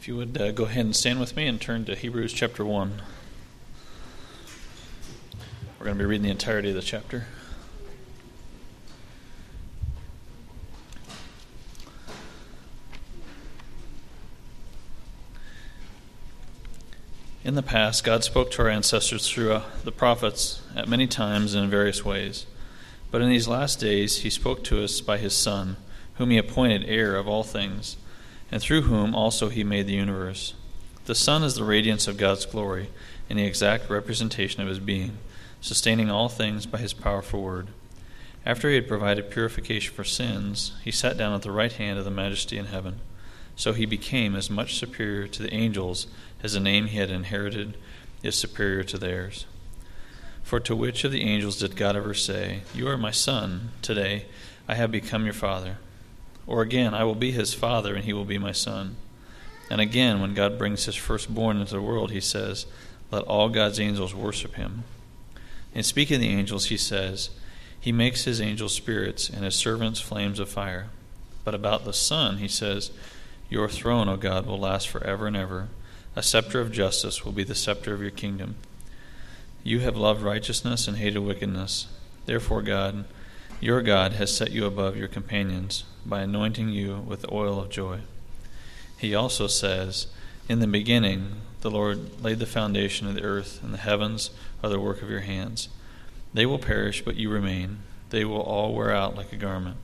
If you would uh, go ahead and stand with me and turn to Hebrews chapter 1. We're going to be reading the entirety of the chapter. In the past, God spoke to our ancestors through uh, the prophets at many times and in various ways. But in these last days, He spoke to us by His Son, whom He appointed heir of all things and through whom also he made the universe. The son is the radiance of God's glory and the exact representation of his being, sustaining all things by his powerful word. After he had provided purification for sins, he sat down at the right hand of the majesty in heaven. So he became as much superior to the angels as the name he had inherited is superior to theirs. For to which of the angels did God ever say, You are my son, today I have become your father? Or again, I will be his father, and he will be my son. And again, when God brings his firstborn into the world, he says, Let all God's angels worship him. In speaking of the angels, he says, He makes his angels spirits and his servants flames of fire. But about the Son, he says, Your throne, O God, will last forever and ever. A scepter of justice will be the scepter of your kingdom. You have loved righteousness and hated wickedness. Therefore, God, your God has set you above your companions by anointing you with oil of joy. He also says, In the beginning, the Lord laid the foundation of the earth, and the heavens are the work of your hands. They will perish, but you remain. They will all wear out like a garment.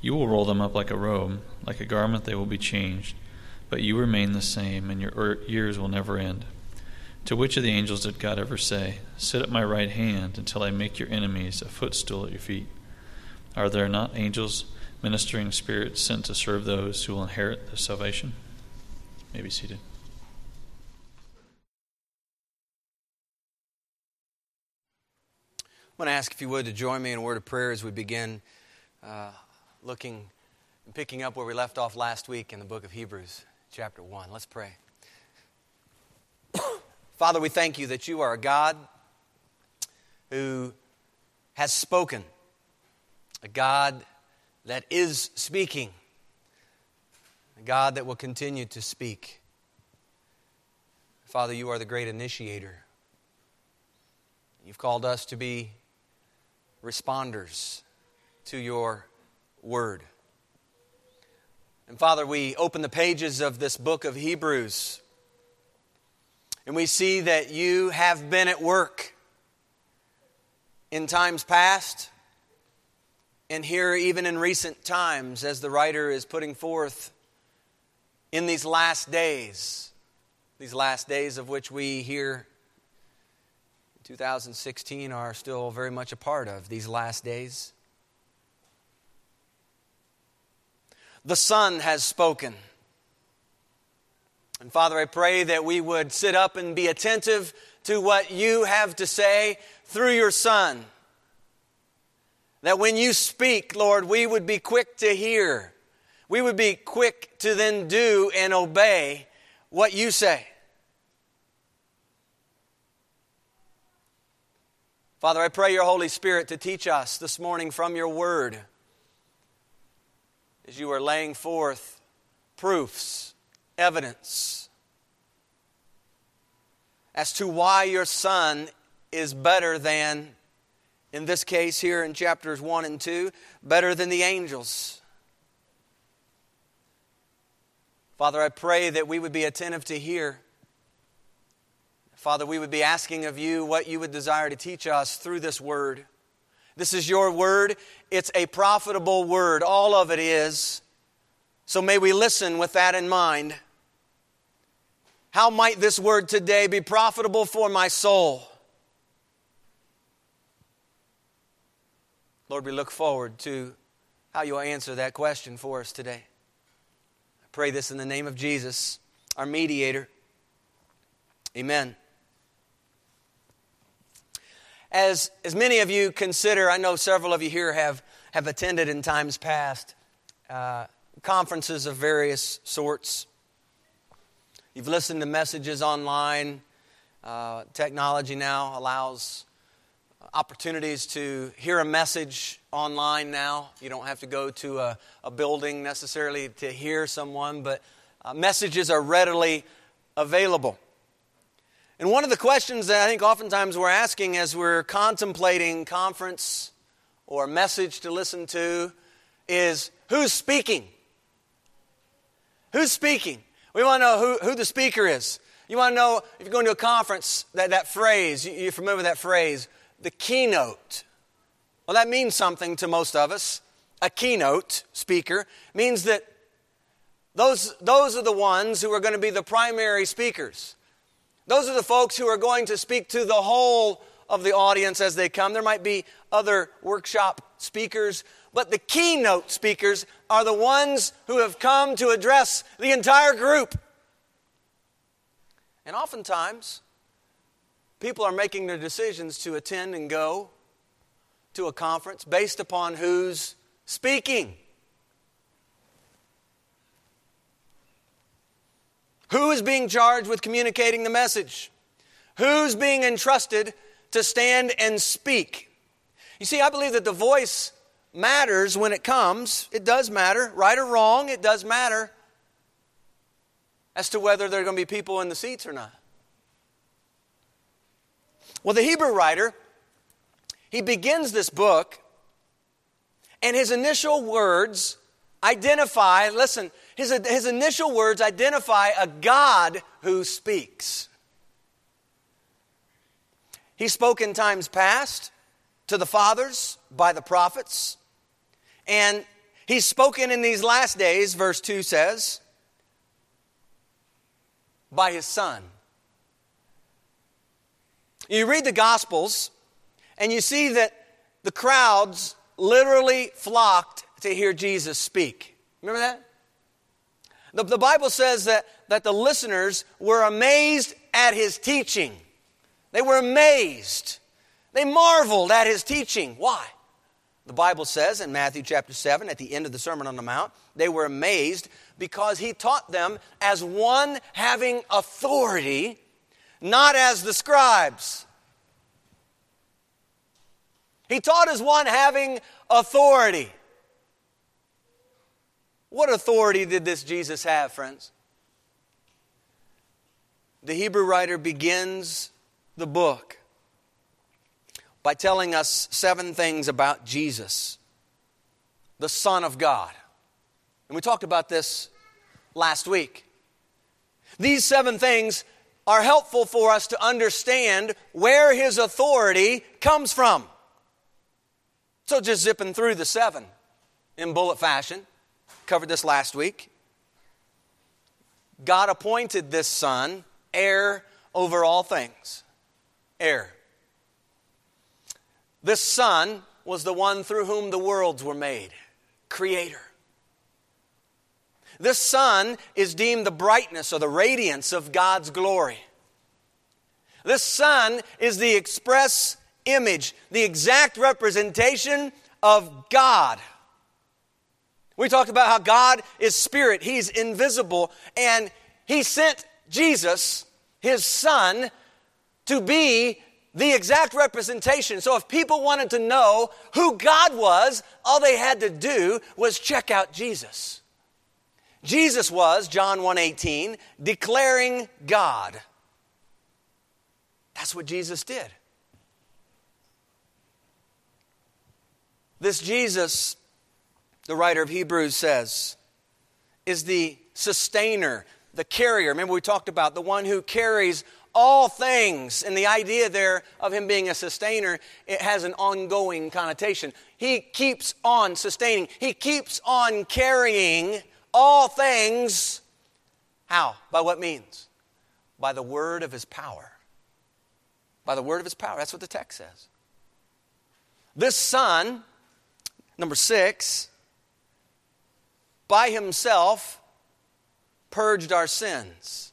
You will roll them up like a robe. Like a garment, they will be changed. But you remain the same, and your years will never end. To which of the angels did God ever say, Sit at my right hand until I make your enemies a footstool at your feet? Are there not angels, ministering spirits sent to serve those who will inherit the salvation? may be seated. I want to ask if you would to join me in a word of prayer as we begin uh, looking and picking up where we left off last week in the book of Hebrews, chapter 1. Let's pray. Father, we thank you that you are a God who has spoken a God that is speaking, a God that will continue to speak. Father, you are the great initiator. You've called us to be responders to your word. And Father, we open the pages of this book of Hebrews and we see that you have been at work in times past and here, even in recent times, as the writer is putting forth in these last days, these last days of which we here 2016 are still very much a part of, these last days. The Son has spoken. And Father, I pray that we would sit up and be attentive to what you have to say through your Son. That when you speak, Lord, we would be quick to hear. We would be quick to then do and obey what you say. Father, I pray your Holy Spirit to teach us this morning from your word as you are laying forth proofs, evidence as to why your Son is better than in this case here in chapters 1 and 2, better than the angels. Father, I pray that we would be attentive to hear. Father, we would be asking of you what you would desire to teach us through this word. This is your word. It's a profitable word. All of it is. So may we listen with that in mind. How might this word today be profitable for my soul? Lord, we look forward to how you'll answer that question for us today. I pray this in the name of Jesus, our mediator. Amen. As, as many of you consider, I know several of you here have, have attended in times past uh, conferences of various sorts. You've listened to messages online. Uh, technology now allows opportunities to hear a message online now. You don't have to go to a, a building necessarily to hear someone, but uh, messages are readily available. And one of the questions that I think oftentimes we're asking as we're contemplating conference or message to listen to is who's speaking? Who's speaking? We want to know who, who the speaker is. You want to know if you're going to a conference, that, that phrase, you're familiar with that phrase, the keynote. Well, that means something to most of us. A keynote speaker means that those, those are the ones who are going to be the primary speakers. Those are the folks who are going to speak to the whole of the audience as they come. There might be other workshop speakers, but the keynote speakers are the ones who have come to address the entire group. And oftentimes, people are making their decisions to attend and go to a conference based upon who's speaking. Who is being charged with communicating the message? Who's being entrusted to stand and speak? You see, I believe that the voice matters when it comes. It does matter, right or wrong, it does matter as to whether there are going to be people in the seats or not. Well, the Hebrew writer, he begins this book, and his initial words identify, listen, his, his initial words identify a God who speaks. He spoke in times past to the fathers by the prophets, and he's spoken in these last days, verse 2 says, by his son. You read the Gospels, and you see that the crowds literally flocked to hear Jesus speak. Remember that? The, the Bible says that, that the listeners were amazed at his teaching. They were amazed. They marveled at his teaching. Why? The Bible says in Matthew chapter 7, at the end of the Sermon on the Mount, they were amazed because he taught them as one having authority, not as the scribes. He taught as one having authority. What authority did this Jesus have, friends? The Hebrew writer begins the book by telling us seven things about Jesus, the Son of God. And we talked about this last week. These seven things are helpful for us to understand where his authority comes from. So, just zipping through the seven in bullet fashion covered this last week. God appointed this Son heir over all things. Heir. This Son was the one through whom the worlds were made, Creator. This son is deemed the brightness or the radiance of God's glory. This son is the express image, the exact representation of God. We talked about how God is spirit, He's invisible, and He sent Jesus, His Son, to be the exact representation. So if people wanted to know who God was, all they had to do was check out Jesus. Jesus was, John 1:18, declaring God. That's what Jesus did. This Jesus the writer of Hebrews says, is the sustainer, the carrier. Remember, we talked about the one who carries all things. And the idea there of him being a sustainer, it has an ongoing connotation. He keeps on sustaining, he keeps on carrying all things. How? By what means? By the word of his power. By the word of his power. That's what the text says. This son, number six, by himself purged our sins.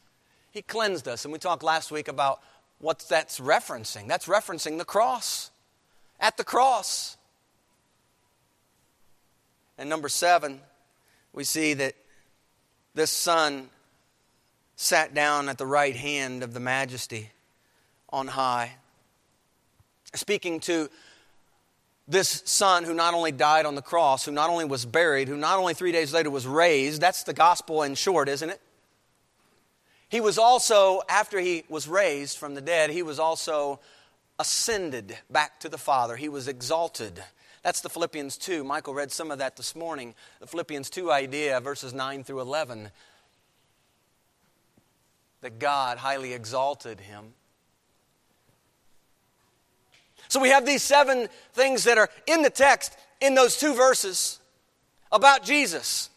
He cleansed us. And we talked last week about what that's referencing. That's referencing the cross. At the cross. And number seven, we see that this son sat down at the right hand of the majesty on high, speaking to this son who not only died on the cross, who not only was buried, who not only three days later was raised. That's the gospel in short, isn't it? He was also, after he was raised from the dead, he was also ascended back to the Father. He was exalted. That's the Philippians 2. Michael read some of that this morning. The Philippians 2 idea, verses 9 through 11. That God highly exalted him. So we have these seven things that are in the text in those two verses about Jesus.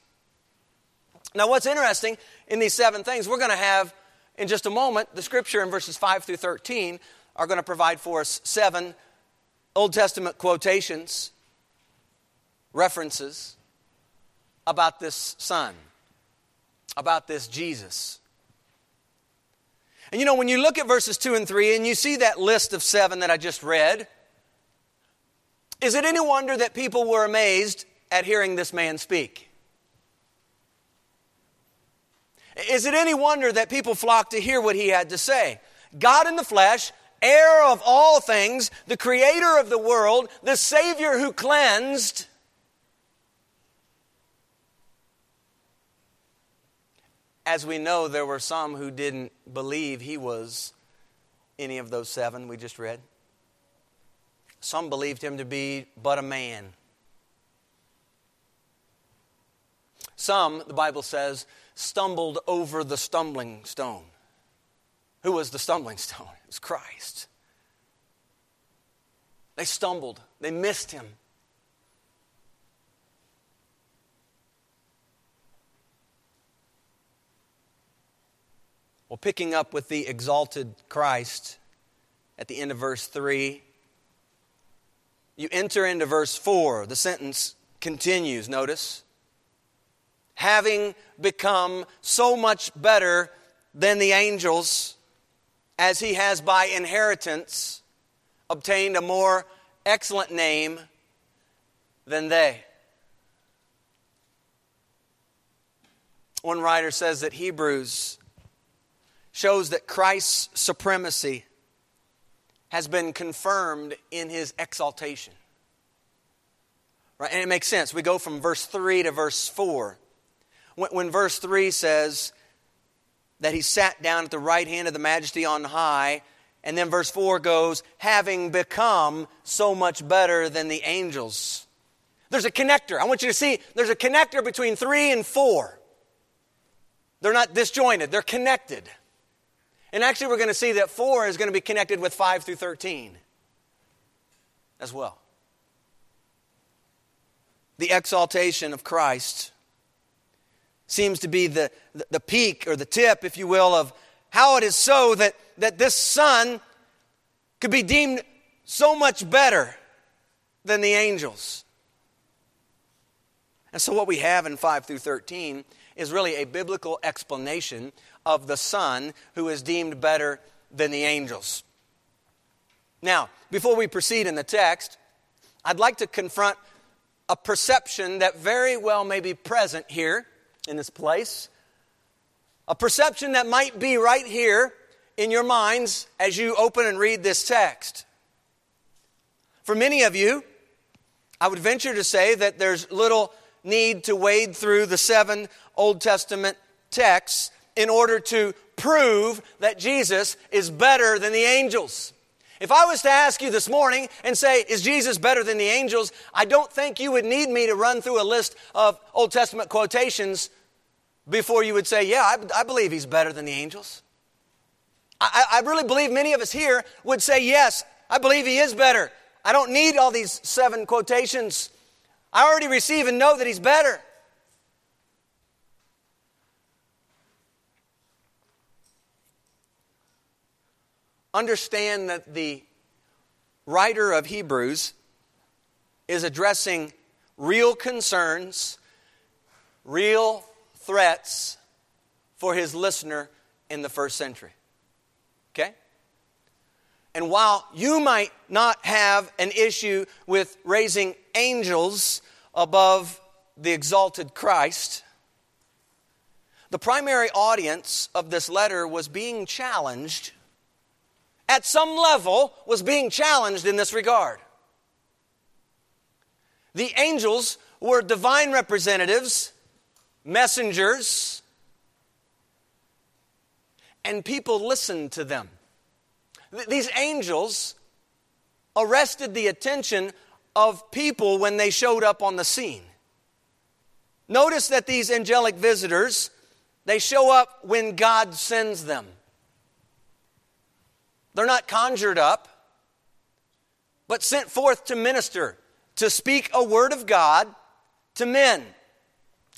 Now, what's interesting in these seven things, we're going to have in just a moment, the scripture in verses 5 through 13 are going to provide for us seven Old Testament quotations, references about this Son, about this Jesus. And you know, when you look at verses 2 and 3 and you see that list of seven that I just read, is it any wonder that people were amazed at hearing this man speak? Is it any wonder that people flocked to hear what he had to say? God in the flesh, heir of all things, the creator of the world, the Savior who cleansed, As we know, there were some who didn't believe he was any of those seven we just read. Some believed him to be but a man. Some, the Bible says, stumbled over the stumbling stone. Who was the stumbling stone? It was Christ. They stumbled, they missed him. Well, picking up with the exalted Christ at the end of verse 3, you enter into verse 4. The sentence continues, notice. Having become so much better than the angels, as he has by inheritance obtained a more excellent name than they. One writer says that Hebrews shows that Christ's supremacy has been confirmed in his exaltation. Right? And it makes sense. We go from verse 3 to verse 4. When, when verse 3 says that he sat down at the right hand of the majesty on high, and then verse 4 goes, having become so much better than the angels. There's a connector. I want you to see there's a connector between 3 and 4. They're not disjointed, they're connected. And actually, we're going to see that 4 is going to be connected with 5 through 13 as well. The exaltation of Christ seems to be the, the peak or the tip, if you will, of how it is so that, that this Son could be deemed so much better than the angels. And so, what we have in 5 through 13 is really a biblical explanation of the Son who is deemed better than the angels. Now, before we proceed in the text, I'd like to confront a perception that very well may be present here in this place. A perception that might be right here in your minds as you open and read this text. For many of you, I would venture to say that there's little need to wade through the seven Old Testament texts in order to prove that Jesus is better than the angels. If I was to ask you this morning and say, Is Jesus better than the angels? I don't think you would need me to run through a list of Old Testament quotations before you would say, Yeah, I, I believe he's better than the angels. I, I really believe many of us here would say, Yes, I believe he is better. I don't need all these seven quotations. I already receive and know that he's better. Understand that the writer of Hebrews is addressing real concerns, real threats for his listener in the first century. Okay? And while you might not have an issue with raising angels above the exalted Christ, the primary audience of this letter was being challenged at some level, was being challenged in this regard. The angels were divine representatives, messengers, and people listened to them. Th- these angels arrested the attention of people when they showed up on the scene. Notice that these angelic visitors, they show up when God sends them. They're not conjured up, but sent forth to minister, to speak a word of God to men.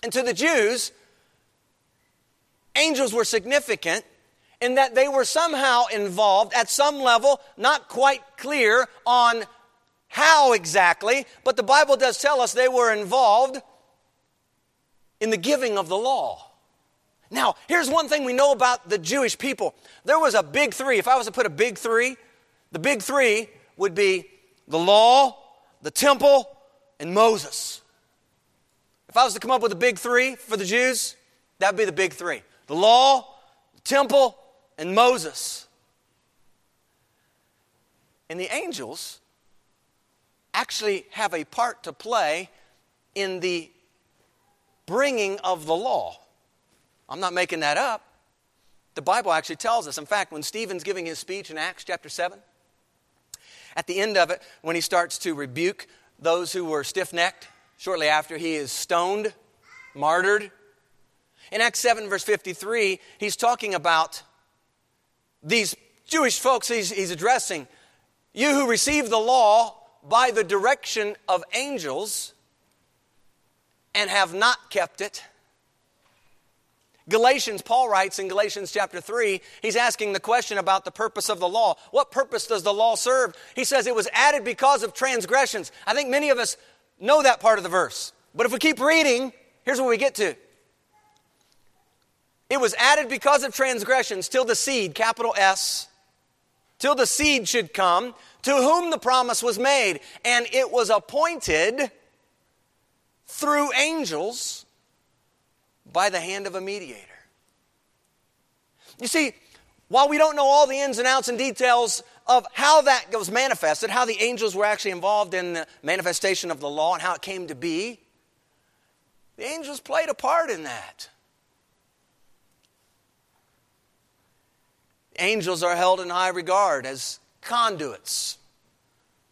And to the Jews, angels were significant in that they were somehow involved at some level, not quite clear on how exactly, but the Bible does tell us they were involved in the giving of the law. Now, here's one thing we know about the Jewish people there was a big three. If I was to put a big three, the big three would be the law, the temple, and Moses. If I was to come up with a big three for the Jews, that'd be the big three the law, the temple, and Moses. And the angels actually have a part to play in the bringing of the law. I'm not making that up. The Bible actually tells us. In fact, when Stephen's giving his speech in Acts chapter 7, at the end of it, when he starts to rebuke those who were stiff necked, shortly after he is stoned, martyred. In Acts 7, verse 53, he's talking about these Jewish folks he's, he's addressing. You who receive the law by the direction of angels and have not kept it. Galatians, Paul writes in Galatians chapter 3, he's asking the question about the purpose of the law. What purpose does the law serve? He says it was added because of transgressions. I think many of us know that part of the verse. But if we keep reading, here's what we get to. It was added because of transgressions till the seed, capital S, till the seed should come, to whom the promise was made. And it was appointed through angels by the hand of a mediator. You see, while we don't know all the ins and outs and details of how that was manifested, how the angels were actually involved in the manifestation of the law and how it came to be, the angels played a part in that. Angels are held in high regard as conduits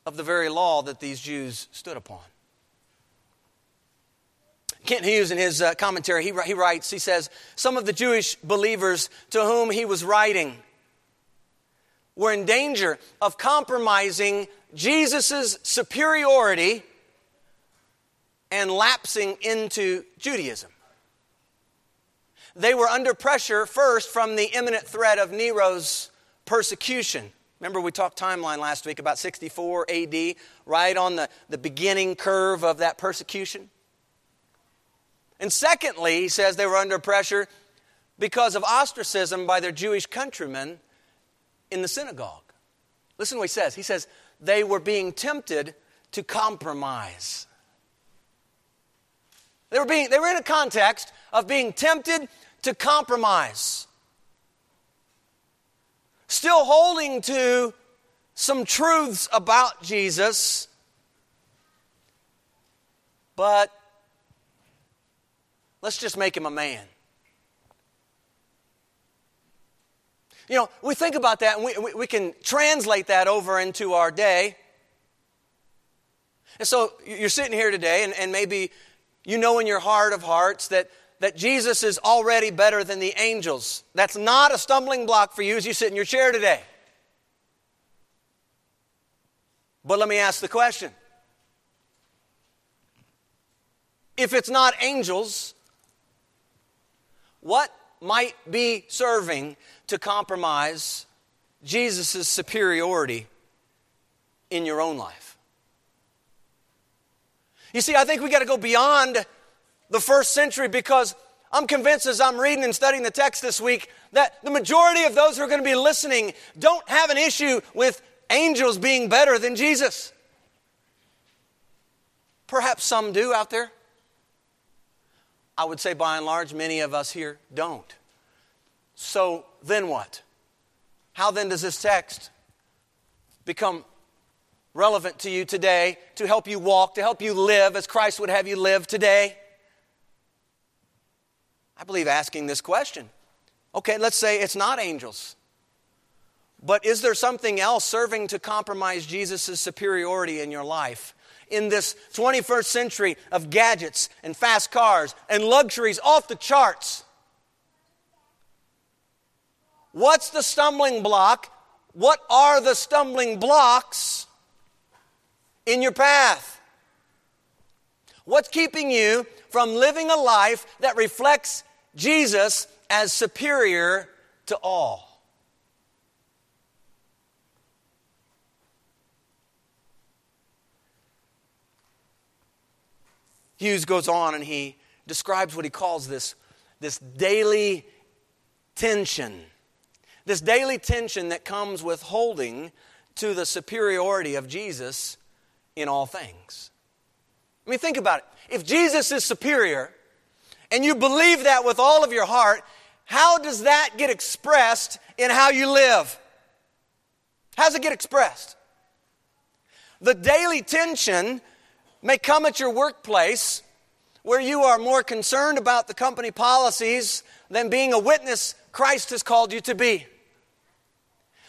of the very law that these Jews stood upon. Kent Hughes, in his uh, commentary, he, he writes, he says, Some of the Jewish believers to whom he was writing were in danger of compromising Jesus' superiority and lapsing into Judaism. They were under pressure first from the imminent threat of Nero's persecution. Remember, we talked timeline last week about 64 AD, right on the, the beginning curve of that persecution. And secondly, he says they were under pressure because of ostracism by their Jewish countrymen in the synagogue. Listen to what he says. He says they were being tempted to compromise. They were, being, they were in a context of being tempted to compromise. Still holding to some truths about Jesus, but Let's just make him a man. You know, we think about that and we, we, we can translate that over into our day. And so you're sitting here today, and, and maybe you know in your heart of hearts that, that Jesus is already better than the angels. That's not a stumbling block for you as you sit in your chair today. But let me ask the question if it's not angels, what might be serving to compromise Jesus' superiority in your own life? You see, I think we got to go beyond the first century because I'm convinced as I'm reading and studying the text this week that the majority of those who are going to be listening don't have an issue with angels being better than Jesus. Perhaps some do out there. I would say by and large, many of us here don't. So then what? How then does this text become relevant to you today to help you walk, to help you live as Christ would have you live today? I believe asking this question Okay, let's say it's not angels. But is there something else serving to compromise Jesus' superiority in your life? In this 21st century of gadgets and fast cars and luxuries off the charts, what's the stumbling block? What are the stumbling blocks in your path? What's keeping you from living a life that reflects Jesus as superior to all? Hughes goes on and he describes what he calls this, this daily tension. This daily tension that comes with holding to the superiority of Jesus in all things. I mean, think about it. If Jesus is superior and you believe that with all of your heart, how does that get expressed in how you live? How does it get expressed? The daily tension may come at your workplace where you are more concerned about the company policies than being a witness Christ has called you to be.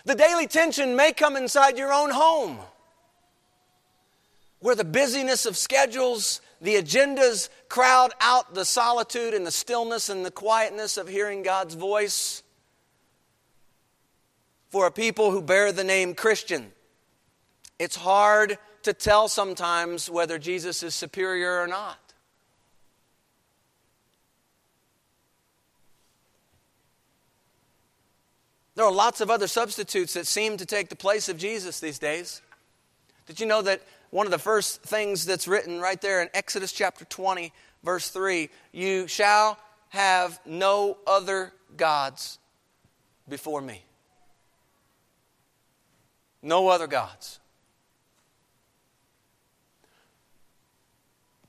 The daily tension may come inside your own home where the busyness of schedules, the agendas crowd out the solitude and the stillness and the quietness of hearing God's voice. For a people who bear the name Christian, it's hard to tell sometimes whether Jesus is superior or not. There are lots of other substitutes that seem to take the place of Jesus these days. Did you know that one of the first things that's written right there in Exodus chapter 20, verse 3 you shall have no other gods before me? No other gods.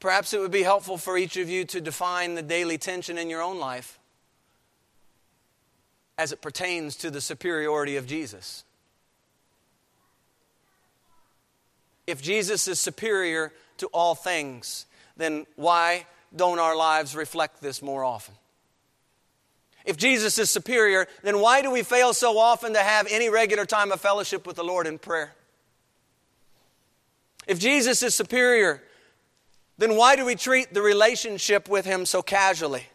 Perhaps it would be helpful for each of you to define the daily tension in your own life as it pertains to the superiority of Jesus. If Jesus is superior to all things, then why don't our lives reflect this more often? If Jesus is superior, then why do we fail so often to have any regular time of fellowship with the Lord in prayer? If Jesus is superior, then why do we treat the relationship with Him so casually?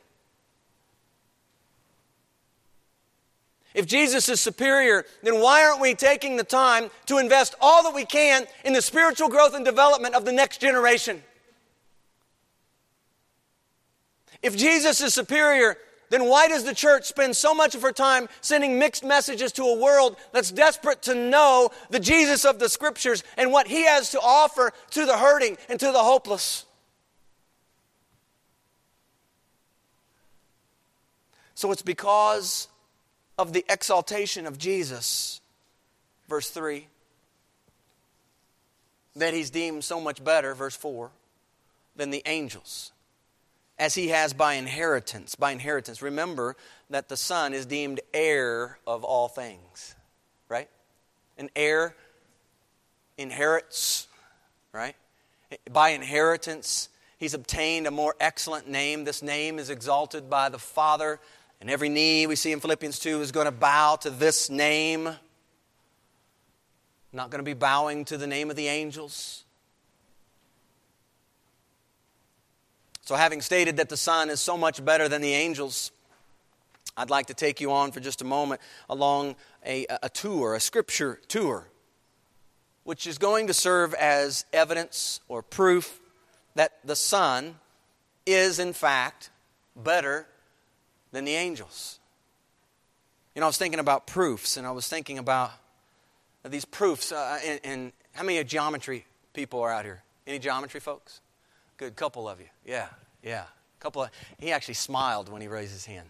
If Jesus is superior, then why aren't we taking the time to invest all that we can in the spiritual growth and development of the next generation? If Jesus is superior, then why does the church spend so much of her time sending mixed messages to a world that's desperate to know the Jesus of the scriptures and what he has to offer to the hurting and to the hopeless? So it's because of the exaltation of Jesus, verse 3, that he's deemed so much better, verse 4, than the angels, as he has by inheritance. By inheritance. Remember that the Son is deemed heir of all things, right? An heir inherits, right? By inheritance, he's obtained a more excellent name. This name is exalted by the Father and every knee, we see in Philippians 2, is going to bow to this name. Not going to be bowing to the name of the angels. So, having stated that the Son is so much better than the angels, I'd like to take you on for just a moment along a, a tour, a scripture tour, which is going to serve as evidence or proof that the Son is, in fact, better than the angels. You know, I was thinking about proofs, and I was thinking about these proofs. Uh, in, in, how many geometry people are out here? Any geometry folks? Good couple of you. Yeah, yeah. Couple. Of, he actually smiled when he raised his hand.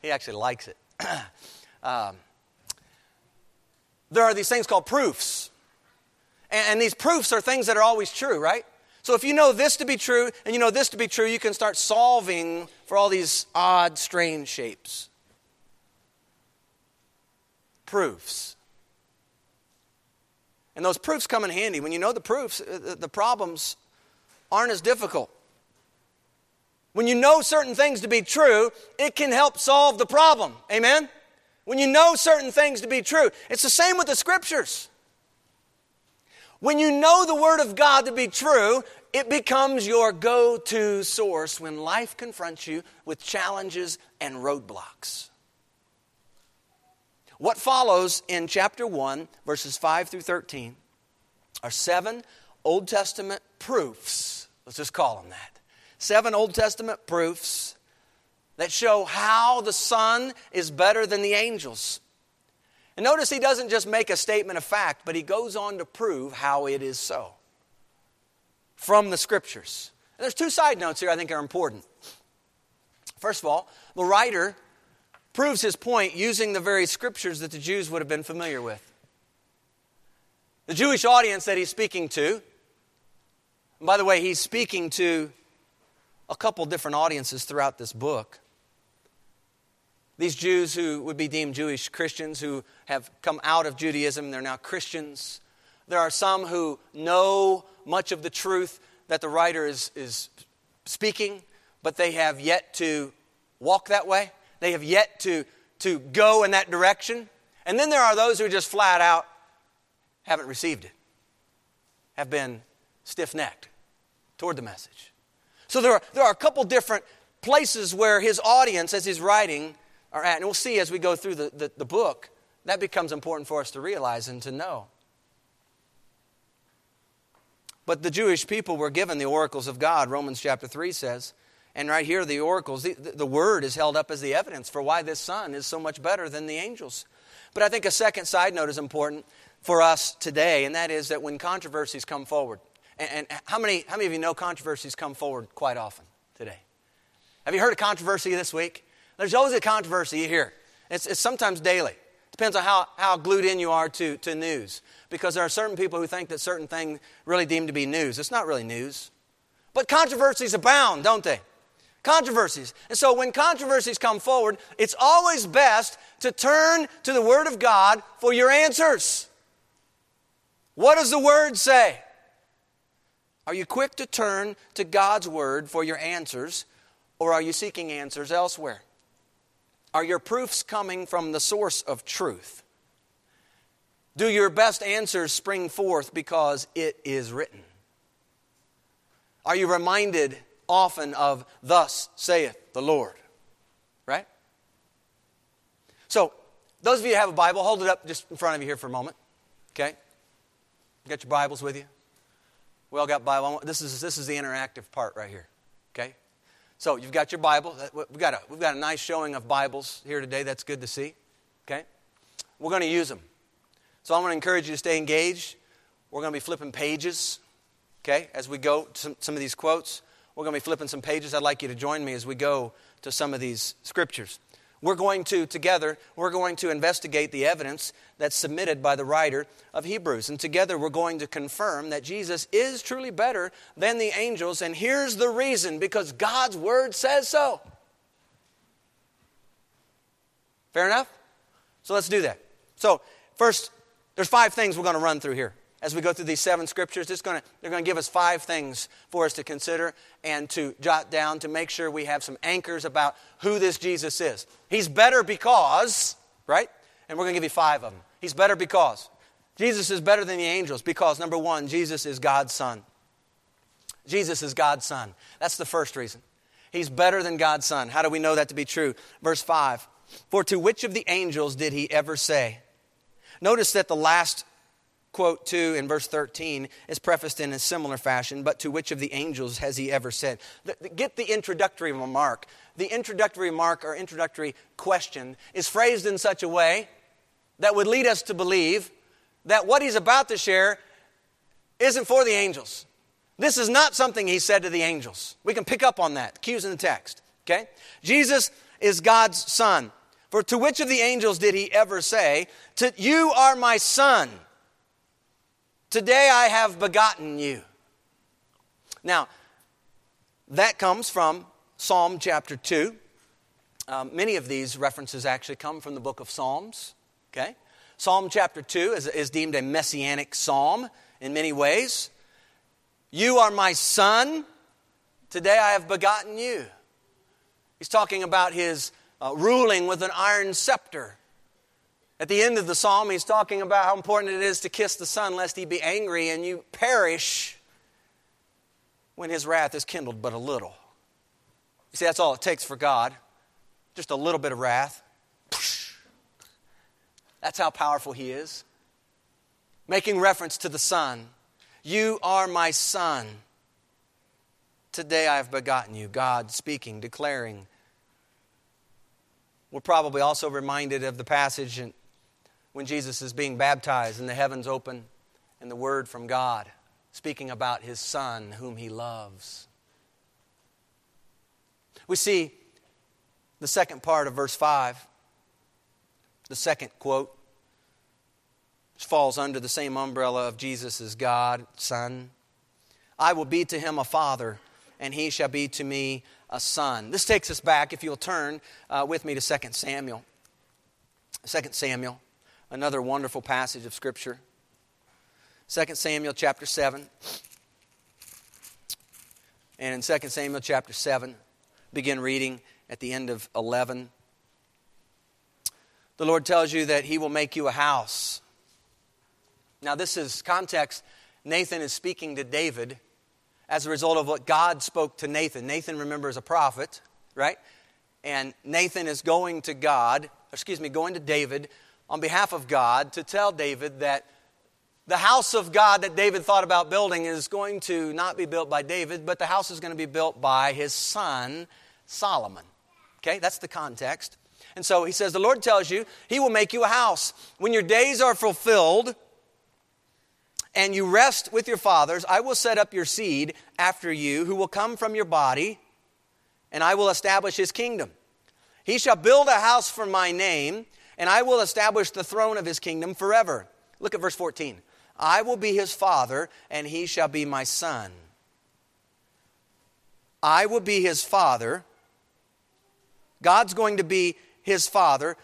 He actually likes it. um, there are these things called proofs, and, and these proofs are things that are always true, right? So if you know this to be true and you know this to be true, you can start solving for all these odd, strange shapes. Proofs. And those proofs come in handy. When you know the proofs, uh, the problems aren't as difficult. When you know certain things to be true, it can help solve the problem. Amen? When you know certain things to be true, it's the same with the scriptures. When you know the Word of God to be true, it becomes your go to source when life confronts you with challenges and roadblocks. What follows in chapter 1, verses 5 through 13, are seven Old Testament proofs. Let's just call them that. Seven Old Testament proofs that show how the Son is better than the angels. And notice he doesn't just make a statement of fact, but he goes on to prove how it is so from the Scriptures. And there's two side notes here I think are important. First of all, the writer proves his point using the very Scriptures that the Jews would have been familiar with. The Jewish audience that he's speaking to, by the way, he's speaking to a couple different audiences throughout this book. These Jews who would be deemed Jewish Christians who have come out of Judaism, they're now Christians. There are some who know much of the truth that the writer is, is speaking, but they have yet to walk that way. They have yet to, to go in that direction. And then there are those who just flat out haven't received it, have been stiff necked toward the message. So there are, there are a couple different places where his audience, as he's writing, are at. And we'll see as we go through the, the, the book, that becomes important for us to realize and to know. But the Jewish people were given the oracles of God, Romans chapter 3 says. And right here, the oracles, the, the word is held up as the evidence for why this son is so much better than the angels. But I think a second side note is important for us today, and that is that when controversies come forward, and, and how, many, how many of you know controversies come forward quite often today? Have you heard a controversy this week? There's always a controversy here. It's, it's sometimes daily. Depends on how, how glued in you are to, to news. Because there are certain people who think that certain things really deemed to be news. It's not really news. But controversies abound, don't they? Controversies. And so when controversies come forward, it's always best to turn to the Word of God for your answers. What does the Word say? Are you quick to turn to God's Word for your answers, or are you seeking answers elsewhere? Are your proofs coming from the source of truth? Do your best answers spring forth because it is written? Are you reminded often of, Thus saith the Lord? Right? So, those of you who have a Bible, hold it up just in front of you here for a moment. Okay? Got your Bibles with you? We all got Bible. This is, this is the interactive part right here. Okay? So you've got your Bible. We've got, a, we've got a nice showing of Bibles here today. That's good to see. Okay? We're going to use them. So I'm going to encourage you to stay engaged. We're going to be flipping pages, okay, as we go to some, some of these quotes. We're going to be flipping some pages. I'd like you to join me as we go to some of these scriptures. We're going to, together, we're going to investigate the evidence that's submitted by the writer of Hebrews. And together we're going to confirm that Jesus is truly better than the angels. And here's the reason because God's word says so. Fair enough? So let's do that. So, first, there's five things we're going to run through here as we go through these seven scriptures. It's to, they're going to give us five things for us to consider and to jot down to make sure we have some anchors about who this Jesus is. He's better because, right? And we're going to give you five of them. He's better because. Jesus is better than the angels because, number one, Jesus is God's Son. Jesus is God's Son. That's the first reason. He's better than God's Son. How do we know that to be true? Verse 5 For to which of the angels did he ever say? Notice that the last quote 2 in verse 13 is prefaced in a similar fashion, but to which of the angels has he ever said? Get the introductory remark. The introductory remark or introductory question is phrased in such a way that would lead us to believe that what he's about to share isn't for the angels. This is not something he said to the angels. We can pick up on that. Cues in the text. Okay? Jesus is God's son. For to which of the angels did he ever say, to, You are my son? Today I have begotten you. Now, that comes from Psalm chapter 2. Um, many of these references actually come from the book of Psalms. Okay? Psalm chapter 2 is, is deemed a messianic psalm in many ways. You are my son. Today I have begotten you. He's talking about his uh, ruling with an iron scepter. At the end of the psalm, he's talking about how important it is to kiss the Son lest he be angry and you perish when his wrath is kindled but a little. You see, that's all it takes for God just a little bit of wrath. That's how powerful he is. Making reference to the Son. You are my Son. Today I have begotten you. God speaking, declaring. We're probably also reminded of the passage when Jesus is being baptized and the heavens open and the word from God speaking about his Son whom he loves. We see the second part of verse 5, the second quote, which falls under the same umbrella of Jesus as God, Son. I will be to him a father, and he shall be to me a son. This takes us back, if you'll turn uh, with me to 2 Samuel. 2 Samuel, another wonderful passage of Scripture. 2 Samuel chapter 7. And in 2 Samuel chapter 7, begin reading at the end of 11. The Lord tells you that He will make you a house. Now, this is context. Nathan is speaking to David as a result of what God spoke to Nathan. Nathan, remember, is a prophet, right? And Nathan is going to God, excuse me, going to David on behalf of God to tell David that the house of God that David thought about building is going to not be built by David, but the house is going to be built by his son, Solomon. Okay, that's the context. And so he says, The Lord tells you, He will make you a house. When your days are fulfilled and you rest with your fathers, I will set up your seed after you, who will come from your body, and I will establish his kingdom. He shall build a house for my name, and I will establish the throne of his kingdom forever. Look at verse 14. I will be his father, and he shall be my son. I will be his father, God's going to be his father.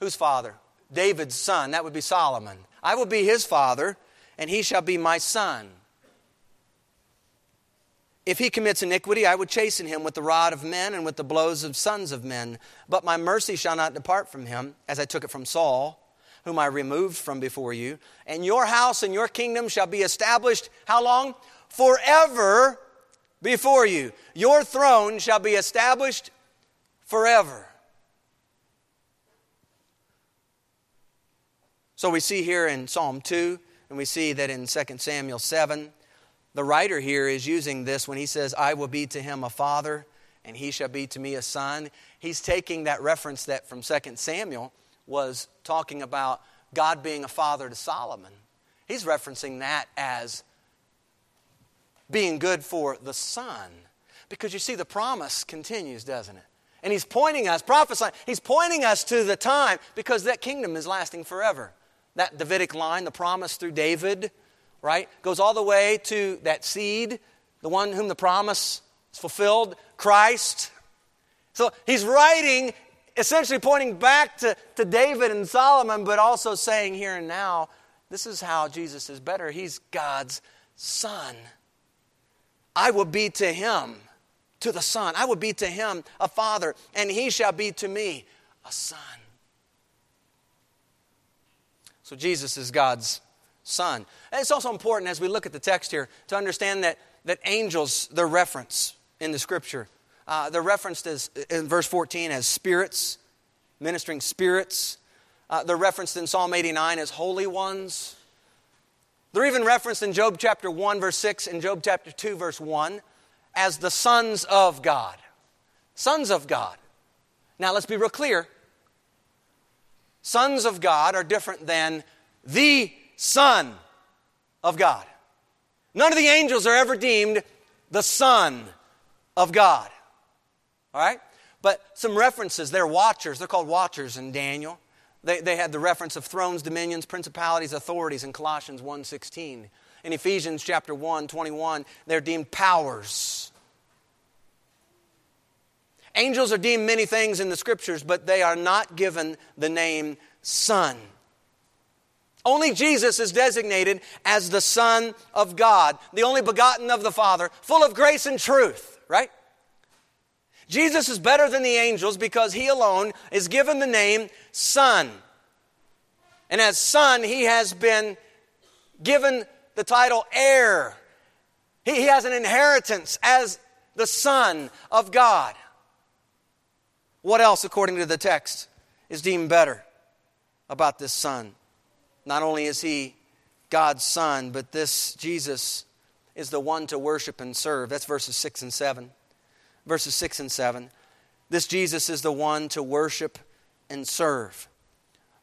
Whose father? David's son. That would be Solomon. I will be his father, and he shall be my son. If he commits iniquity, I would chasten him with the rod of men and with the blows of sons of men. But my mercy shall not depart from him, as I took it from Saul, whom I removed from before you. And your house and your kingdom shall be established, how long? Forever before you. Your throne shall be established forever. So we see here in Psalm 2, and we see that in 2 Samuel 7, the writer here is using this when he says, I will be to him a father, and he shall be to me a son. He's taking that reference that from 2 Samuel was talking about God being a father to Solomon. He's referencing that as being good for the son. Because you see, the promise continues, doesn't it? And he's pointing us, prophesying, he's pointing us to the time because that kingdom is lasting forever. That Davidic line, the promise through David, right, goes all the way to that seed, the one whom the promise is fulfilled, Christ. So he's writing, essentially pointing back to, to David and Solomon, but also saying here and now, this is how Jesus is better. He's God's son. I will be to him to the Son. I will be to him a father, and he shall be to me a son. So Jesus is God's son. And it's also important as we look at the text here to understand that, that angels, their reference in the scripture, uh, they're referenced as, in verse 14 as spirits, ministering spirits. Uh, they're referenced in Psalm 89 as holy ones. They're even referenced in Job chapter 1, verse 6, and Job chapter 2, verse 1 as the sons of God. Sons of God. Now, let's be real clear. Sons of God are different than the Son of God. None of the angels are ever deemed the Son of God. All right? But some references, they're watchers. They're called watchers in Daniel. They, they had the reference of thrones, dominions, principalities, authorities in Colossians 1.16. In Ephesians chapter 1, 21, they're deemed powers. Angels are deemed many things in the scriptures, but they are not given the name Son. Only Jesus is designated as the Son of God, the only begotten of the Father, full of grace and truth, right? Jesus is better than the angels because he alone is given the name Son. And as Son, he has been given the title heir. He, he has an inheritance as the Son of God. What else, according to the text, is deemed better about this Son? Not only is he God's Son, but this Jesus is the one to worship and serve. That's verses 6 and 7. Verses 6 and 7. This Jesus is the one to worship and serve.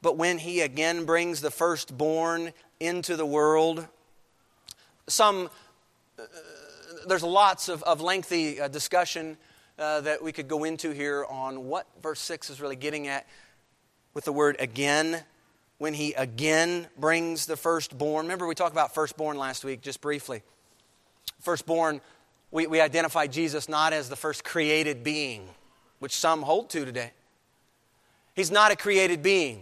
But when he again brings the firstborn into the world, some, uh, there's lots of, of lengthy uh, discussion uh, that we could go into here on what verse 6 is really getting at with the word again. When he again brings the firstborn. Remember, we talked about firstborn last week, just briefly. Firstborn, we, we identify Jesus not as the first created being, which some hold to today. He's not a created being.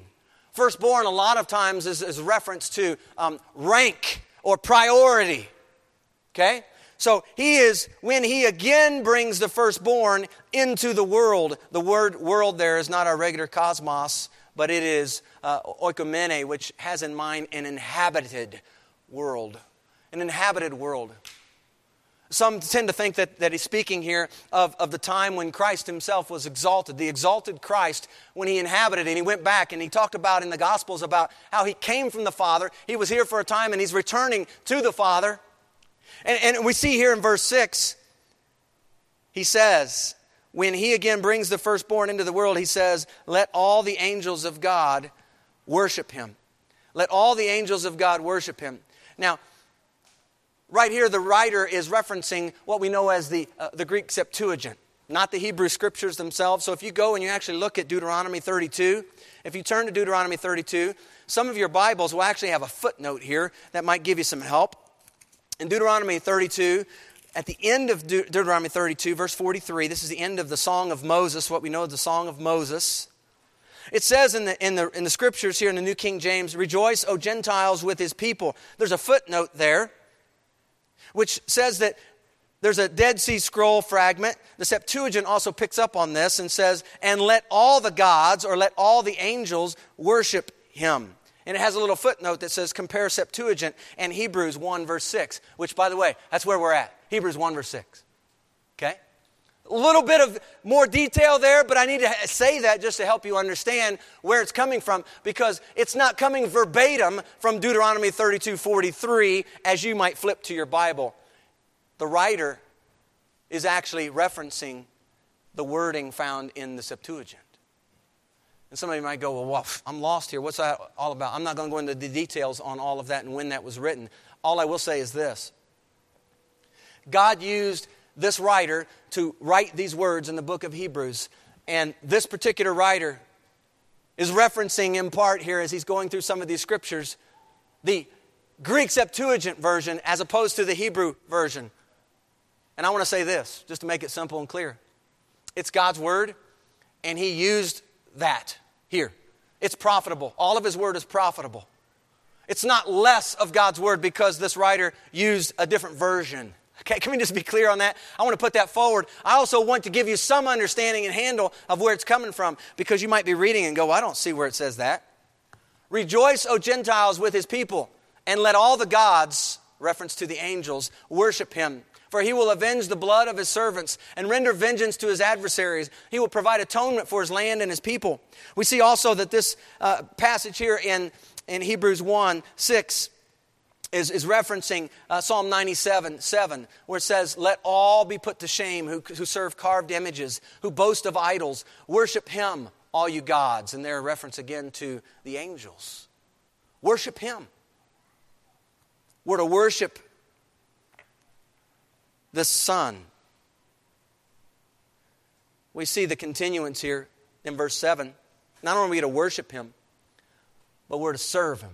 Firstborn, a lot of times, is, is reference to um, rank or priority. Okay? So he is, when he again brings the firstborn into the world, the word world there is not our regular cosmos, but it is uh, oikoumene, which has in mind an inhabited world. An inhabited world. Some tend to think that, that he's speaking here of, of the time when Christ himself was exalted, the exalted Christ when he inhabited and he went back and he talked about in the Gospels about how he came from the Father. He was here for a time and he's returning to the Father. And, and we see here in verse 6, he says, when he again brings the firstborn into the world, he says, Let all the angels of God worship him. Let all the angels of God worship him. Now, right here, the writer is referencing what we know as the, uh, the Greek Septuagint, not the Hebrew scriptures themselves. So if you go and you actually look at Deuteronomy 32, if you turn to Deuteronomy 32, some of your Bibles will actually have a footnote here that might give you some help. In Deuteronomy 32, at the end of De- Deuteronomy 32, verse 43, this is the end of the Song of Moses, what we know as the Song of Moses. It says in the, in, the, in the scriptures here in the New King James, Rejoice, O Gentiles, with his people. There's a footnote there which says that there's a Dead Sea Scroll fragment. The Septuagint also picks up on this and says, And let all the gods or let all the angels worship him. And it has a little footnote that says, Compare Septuagint and Hebrews 1, verse 6, which, by the way, that's where we're at. Hebrews 1, verse 6. A little bit of more detail there, but I need to say that just to help you understand where it's coming from because it's not coming verbatim from Deuteronomy 32 43 as you might flip to your Bible. The writer is actually referencing the wording found in the Septuagint. And some of you might go, Well, I'm lost here. What's that all about? I'm not going to go into the details on all of that and when that was written. All I will say is this God used this writer to write these words in the book of Hebrews. And this particular writer is referencing in part here as he's going through some of these scriptures the Greek Septuagint version as opposed to the Hebrew version. And I want to say this just to make it simple and clear it's God's word, and he used that here. It's profitable. All of his word is profitable. It's not less of God's word because this writer used a different version. Okay, can we just be clear on that? I want to put that forward. I also want to give you some understanding and handle of where it's coming from because you might be reading and go, well, I don't see where it says that. Rejoice, O Gentiles, with his people, and let all the gods, reference to the angels, worship him. For he will avenge the blood of his servants and render vengeance to his adversaries. He will provide atonement for his land and his people. We see also that this uh, passage here in, in Hebrews 1 6 is, is referencing uh, Psalm 97 7, where it says, Let all be put to shame who, who serve carved images, who boast of idols. Worship him, all you gods. And there, a reference again to the angels. Worship him. We're to worship the Son. We see the continuance here in verse 7. Not only are we to worship him, but we're to serve him.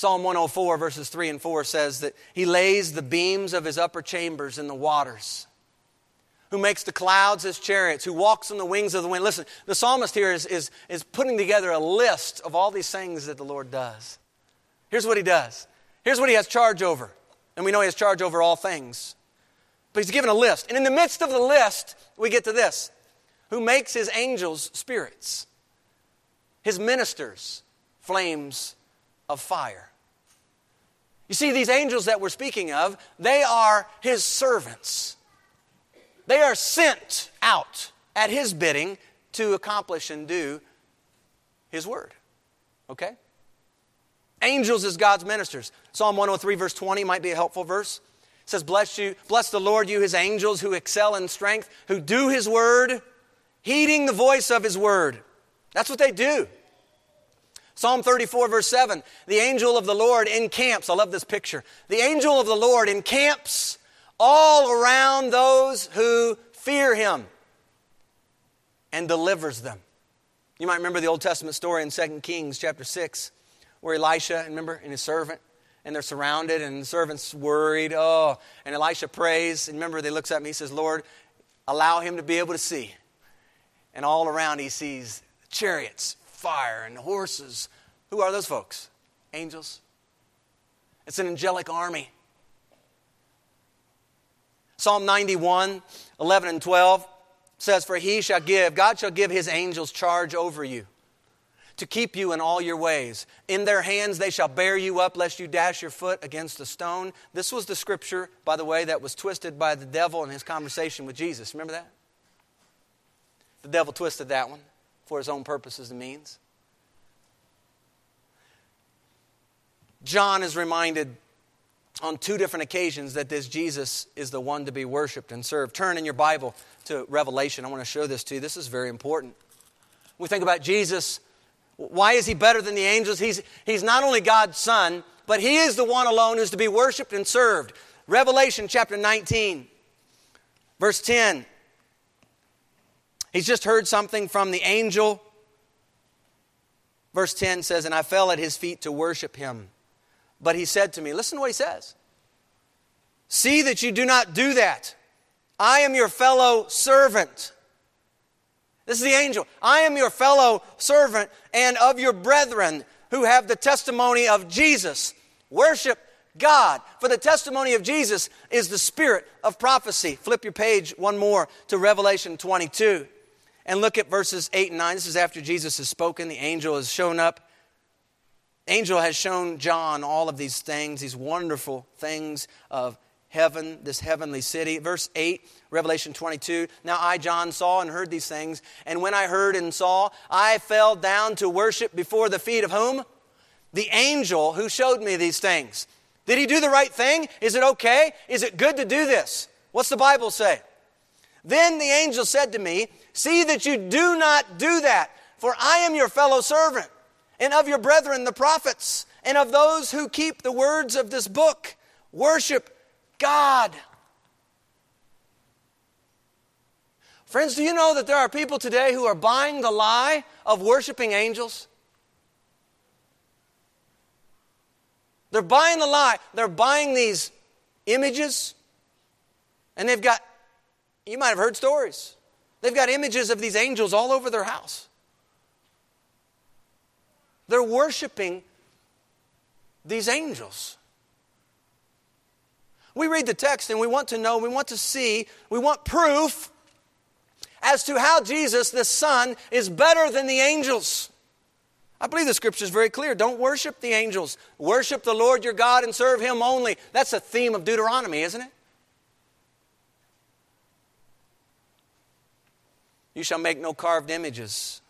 Psalm 104, verses 3 and 4 says that He lays the beams of His upper chambers in the waters, who makes the clouds His chariots, who walks on the wings of the wind. Listen, the psalmist here is, is, is putting together a list of all these things that the Lord does. Here's what He does. Here's what He has charge over. And we know He has charge over all things. But he's given a list. And in the midst of the list, we get to this who makes his angels spirits, his ministers flames of fire. You see, these angels that we're speaking of, they are his servants. They are sent out at his bidding to accomplish and do his word. Okay? Angels is God's ministers. Psalm 103, verse 20 might be a helpful verse. It says, Bless you, bless the Lord, you his angels who excel in strength, who do his word, heeding the voice of his word. That's what they do. Psalm 34, verse 7 The angel of the Lord encamps. I love this picture. The angel of the Lord encamps all around those who fear him and delivers them. You might remember the Old Testament story in 2 Kings chapter 6 where Elisha, and remember, and his servant, and they're surrounded, and the servant's worried. Oh, and Elisha prays. And remember, they looks at me, he says, Lord, allow him to be able to see. And all around he sees chariots, fire, and horses. Who are those folks? Angels. It's an angelic army. Psalm 91, 11 and 12 says, For he shall give, God shall give his angels charge over you to keep you in all your ways. In their hands they shall bear you up, lest you dash your foot against a stone. This was the scripture, by the way, that was twisted by the devil in his conversation with Jesus. Remember that? The devil twisted that one for his own purposes and means. John is reminded on two different occasions that this Jesus is the one to be worshiped and served. Turn in your Bible to Revelation. I want to show this to you. This is very important. We think about Jesus why is he better than the angels? He's, he's not only God's son, but he is the one alone who's to be worshiped and served. Revelation chapter 19, verse 10. He's just heard something from the angel. Verse 10 says, And I fell at his feet to worship him. But he said to me, Listen to what he says. See that you do not do that. I am your fellow servant this is the angel. I am your fellow servant and of your brethren who have the testimony of Jesus. Worship God. For the testimony of Jesus is the spirit of prophecy. Flip your page one more to Revelation 22 and look at verses 8 and 9. This is after Jesus has spoken. The angel has shown up. Angel has shown John all of these things, these wonderful things of heaven, this heavenly city. Verse 8, Revelation 22. Now I, John, saw and heard these things, and when I heard and saw, I fell down to worship before the feet of whom? The angel who showed me these things. Did he do the right thing? Is it okay? Is it good to do this? What's the Bible say? Then the angel said to me, See that you do not do that, for I am your fellow servant, and of your brethren the prophets, and of those who keep the words of this book. Worship God. Friends, do you know that there are people today who are buying the lie of worshiping angels? They're buying the lie. They're buying these images, and they've got, you might have heard stories. They've got images of these angels all over their house. They're worshiping these angels. We read the text and we want to know, we want to see, we want proof as to how Jesus, the Son, is better than the angels. I believe the scripture is very clear. Don't worship the angels. Worship the Lord your God and serve him only. That's a theme of Deuteronomy, isn't it? You shall make no carved images.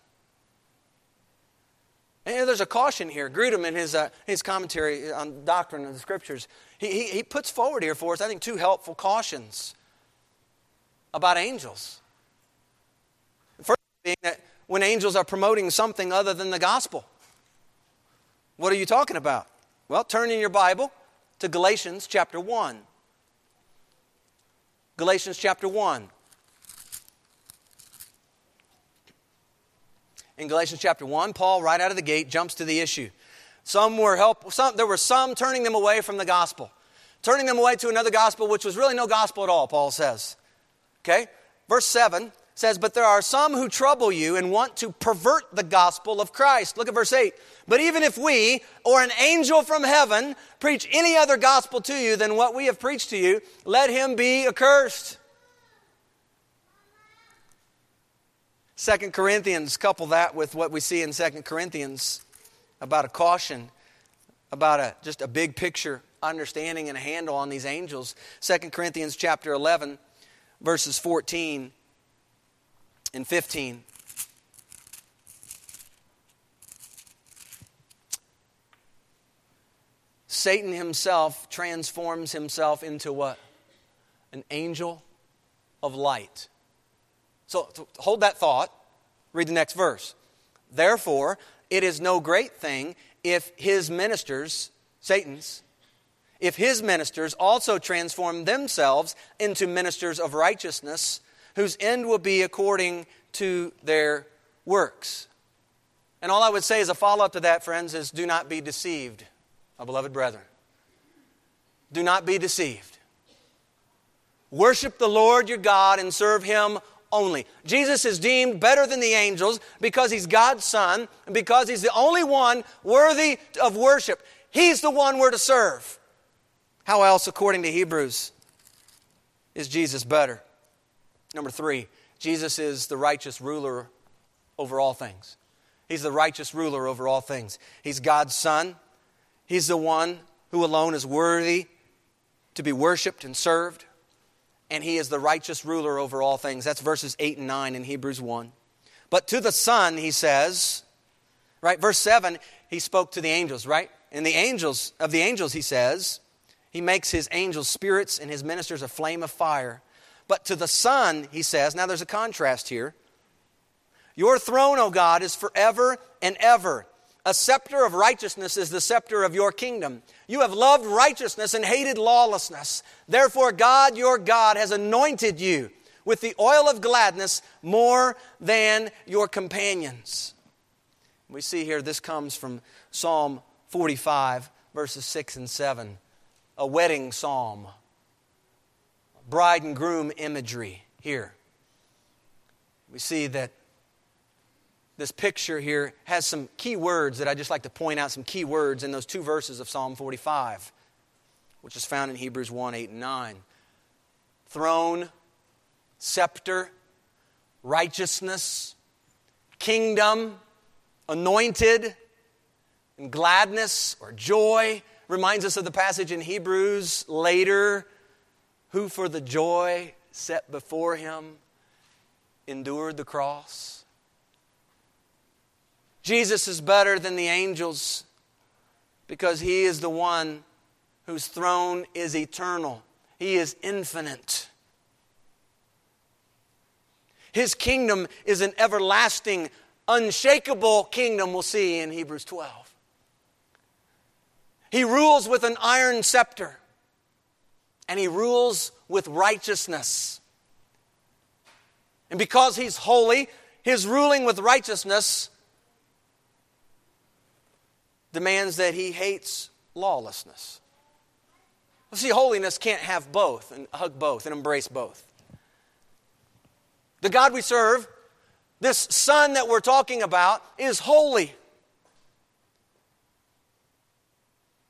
And there's a caution here. Grudem, in his, uh, his commentary on doctrine of the scriptures, he, he, he puts forward here for us, I think, two helpful cautions about angels. First being that when angels are promoting something other than the gospel, what are you talking about? Well, turn in your Bible to Galatians chapter 1. Galatians chapter 1. In Galatians chapter 1, Paul, right out of the gate, jumps to the issue. Some were help, some, there were some turning them away from the gospel, turning them away to another gospel, which was really no gospel at all, Paul says. Okay? Verse 7 says, But there are some who trouble you and want to pervert the gospel of Christ. Look at verse 8. But even if we or an angel from heaven preach any other gospel to you than what we have preached to you, let him be accursed. Second Corinthians, couple that with what we see in Second Corinthians about a caution, about a, just a big picture understanding and a handle on these angels. Second Corinthians chapter 11, verses 14 and 15. Satan himself transforms himself into what? An angel of light. So hold that thought. Read the next verse. Therefore, it is no great thing if his ministers, Satan's, if his ministers also transform themselves into ministers of righteousness, whose end will be according to their works. And all I would say as a follow up to that, friends, is do not be deceived, my beloved brethren. Do not be deceived. Worship the Lord your God and serve him only. Jesus is deemed better than the angels because he's God's son and because he's the only one worthy of worship. He's the one we're to serve. How else, according to Hebrews, is Jesus better? Number three, Jesus is the righteous ruler over all things. He's the righteous ruler over all things. He's God's Son. He's the one who alone is worthy to be worshiped and served. And He is the righteous ruler over all things. That's verses 8 and 9 in Hebrews 1. But to the Son, He says, right? Verse 7, He spoke to the angels, right? And the angels, of the angels, He says, He makes His angels spirits and His ministers a flame of fire. But to the Son, he says, now there's a contrast here. Your throne, O God, is forever and ever. A scepter of righteousness is the scepter of your kingdom. You have loved righteousness and hated lawlessness. Therefore, God, your God, has anointed you with the oil of gladness more than your companions. We see here this comes from Psalm 45, verses 6 and 7, a wedding psalm bride and groom imagery here. We see that this picture here has some key words that I just like to point out some key words in those two verses of Psalm 45, which is found in Hebrews 1 8 and 9. Throne, scepter, righteousness, kingdom, anointed, and gladness or joy reminds us of the passage in Hebrews later who for the joy set before him endured the cross. Jesus is better than the angels because he is the one whose throne is eternal, he is infinite. His kingdom is an everlasting, unshakable kingdom, we'll see in Hebrews 12. He rules with an iron scepter and he rules with righteousness. And because he's holy, his ruling with righteousness demands that he hates lawlessness. Well, see, holiness can't have both and hug both and embrace both. The God we serve, this Son that we're talking about, is holy.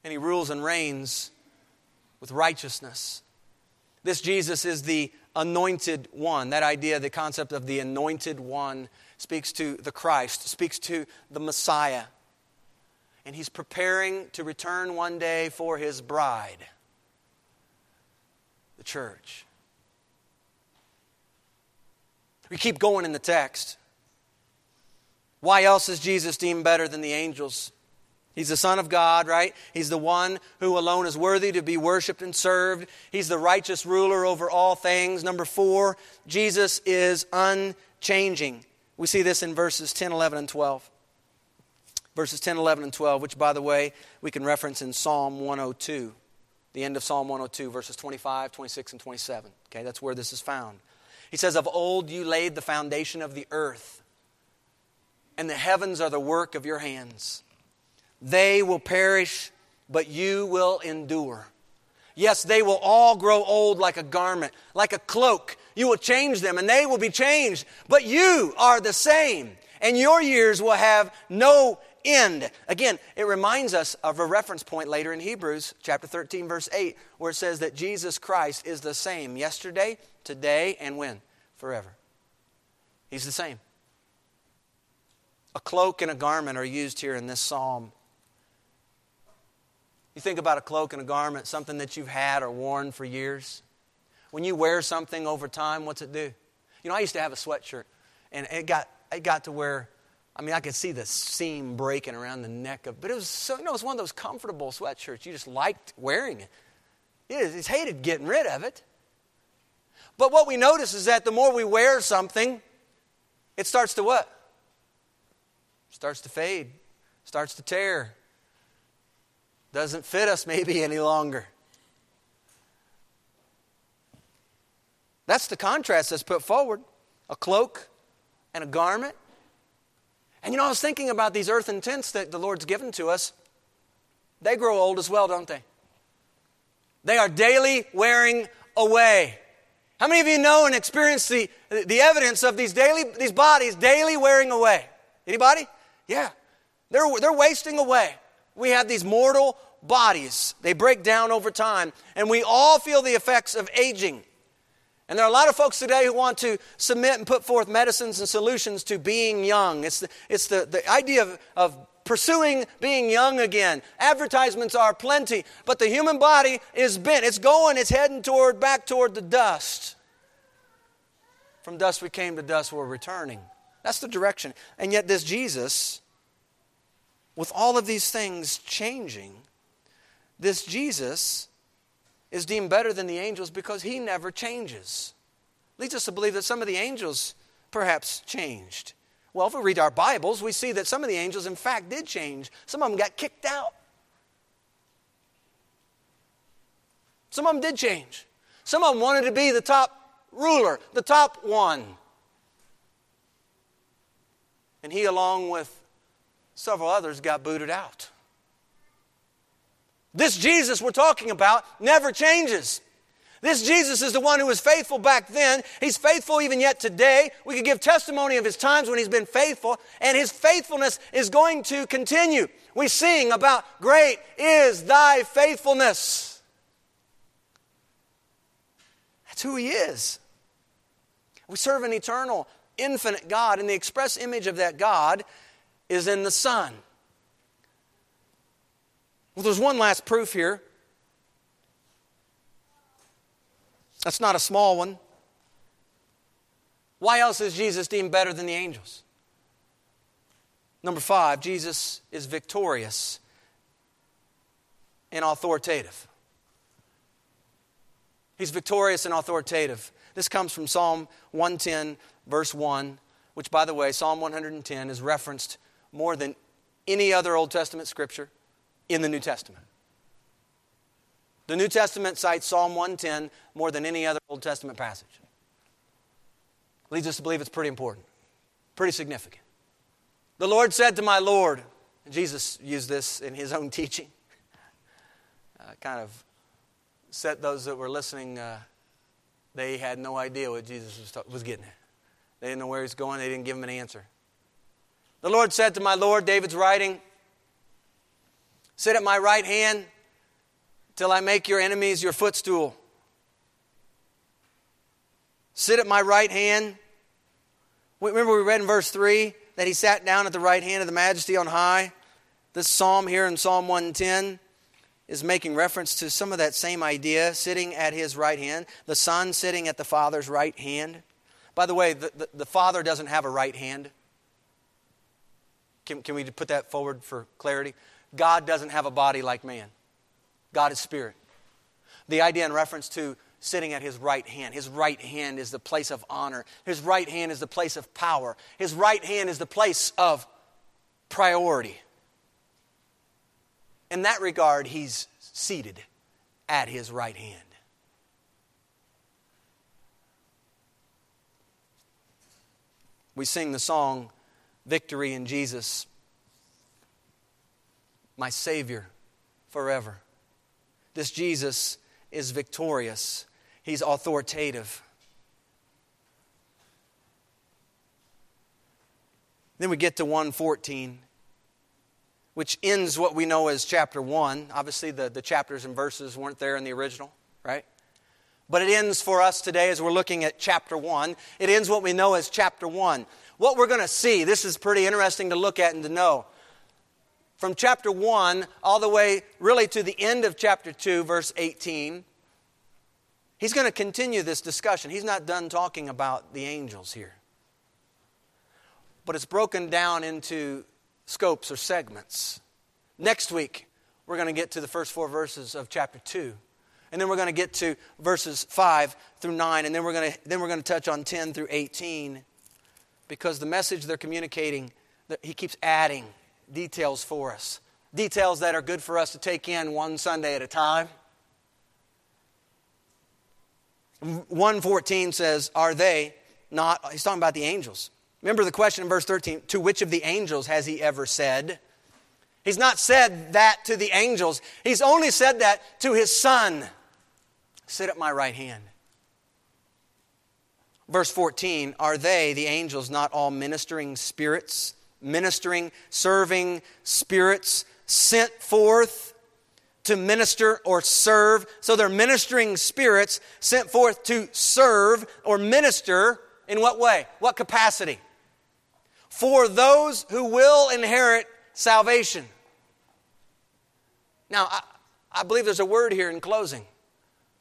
And he rules and reigns with righteousness. This Jesus is the anointed one. That idea, the concept of the anointed one, speaks to the Christ, speaks to the Messiah. And he's preparing to return one day for his bride, the church. We keep going in the text. Why else is Jesus deemed better than the angels? He's the Son of God, right? He's the one who alone is worthy to be worshiped and served. He's the righteous ruler over all things. Number four, Jesus is unchanging. We see this in verses 10, 11, and 12. Verses 10, 11, and 12, which, by the way, we can reference in Psalm 102, the end of Psalm 102, verses 25, 26, and 27. Okay, that's where this is found. He says, Of old you laid the foundation of the earth, and the heavens are the work of your hands. They will perish, but you will endure. Yes, they will all grow old like a garment, like a cloak. You will change them and they will be changed. But you are the same, and your years will have no end. Again, it reminds us of a reference point later in Hebrews chapter 13, verse 8, where it says that Jesus Christ is the same yesterday, today, and when? Forever. He's the same. A cloak and a garment are used here in this psalm. You think about a cloak and a garment, something that you've had or worn for years. When you wear something over time, what's it do? You know, I used to have a sweatshirt, and it got, it got to where, I mean, I could see the seam breaking around the neck of, but it was so, you know, it was one of those comfortable sweatshirts. You just liked wearing it. It's hated getting rid of it. But what we notice is that the more we wear something, it starts to what? Starts to fade, starts to tear, doesn't fit us maybe any longer. That's the contrast that's put forward a cloak and a garment. And you know, I was thinking about these earthen tents that the Lord's given to us. They grow old as well, don't they? They are daily wearing away. How many of you know and experience the, the evidence of these, daily, these bodies daily wearing away? Anybody? Yeah. They're, they're wasting away. We have these mortal bodies. They break down over time, and we all feel the effects of aging. And there are a lot of folks today who want to submit and put forth medicines and solutions to being young. It's the, it's the, the idea of, of pursuing being young again. Advertisements are plenty, but the human body is bent. It's going, it's heading toward back toward the dust. From dust we came to dust we're returning. That's the direction. And yet this Jesus, with all of these things changing, this Jesus is deemed better than the angels because he never changes. Leads us to believe that some of the angels perhaps changed. Well, if we read our Bibles, we see that some of the angels, in fact, did change. Some of them got kicked out. Some of them did change. Some of them wanted to be the top ruler, the top one. And he, along with several others, got booted out. This Jesus we're talking about never changes. This Jesus is the one who was faithful back then. He's faithful even yet today. We could give testimony of his times when he's been faithful, and his faithfulness is going to continue. We sing about, Great is thy faithfulness. That's who he is. We serve an eternal, infinite God, and the express image of that God is in the Son. Well, there's one last proof here. That's not a small one. Why else is Jesus deemed better than the angels? Number five, Jesus is victorious and authoritative. He's victorious and authoritative. This comes from Psalm 110, verse 1, which, by the way, Psalm 110 is referenced more than any other Old Testament scripture in the New Testament. The New Testament cites Psalm 110 more than any other Old Testament passage. Leads us to believe it's pretty important, pretty significant. The Lord said to my Lord, Jesus used this in his own teaching, uh, kind of set those that were listening, uh, they had no idea what Jesus was, ta- was getting at. They didn't know where he's going, they didn't give him an answer. The Lord said to my Lord, David's writing, Sit at my right hand till I make your enemies your footstool. Sit at my right hand. Remember, we read in verse 3 that he sat down at the right hand of the majesty on high. This psalm here in Psalm 110 is making reference to some of that same idea, sitting at his right hand, the Son sitting at the Father's right hand. By the way, the, the, the Father doesn't have a right hand. Can, can we put that forward for clarity? God doesn't have a body like man, God is spirit. The idea in reference to sitting at his right hand. His right hand is the place of honor. His right hand is the place of power. His right hand is the place of priority. In that regard, he's seated at his right hand. We sing the song, Victory in Jesus my Savior forever. This Jesus is victorious, He's authoritative. Then we get to 114, which ends what we know as chapter 1. Obviously, the, the chapters and verses weren't there in the original, right? But it ends for us today as we're looking at chapter 1. It ends what we know as chapter 1. What we're going to see, this is pretty interesting to look at and to know. From chapter 1 all the way really to the end of chapter 2, verse 18, he's going to continue this discussion. He's not done talking about the angels here. But it's broken down into scopes or segments. Next week, we're going to get to the first four verses of chapter 2. And then we're going to get to verses 5 through 9. And then we're going to, then we're going to touch on 10 through 18 because the message they're communicating, he keeps adding details for us. Details that are good for us to take in one Sunday at a time. 114 says, Are they not? He's talking about the angels. Remember the question in verse 13 To which of the angels has he ever said? He's not said that to the angels, he's only said that to his son. Sit at my right hand. Verse 14 Are they, the angels, not all ministering spirits? Ministering, serving spirits sent forth to minister or serve. So they're ministering spirits sent forth to serve or minister in what way? What capacity? For those who will inherit salvation. Now, I, I believe there's a word here in closing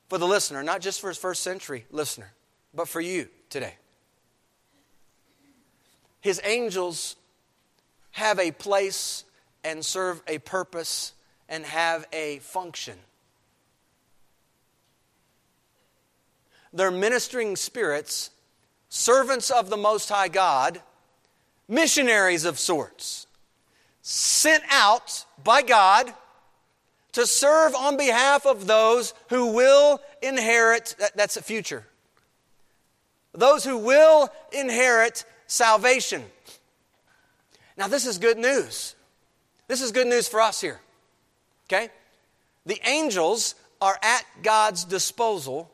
for the listener, not just for his first century listener, but for you today. His angels have a place and serve a purpose and have a function. They're ministering spirits, servants of the Most High God, missionaries of sorts, sent out by God to serve on behalf of those who will inherit, that's a future, those who will inherit salvation. Now, this is good news. This is good news for us here. Okay? The angels are at God's disposal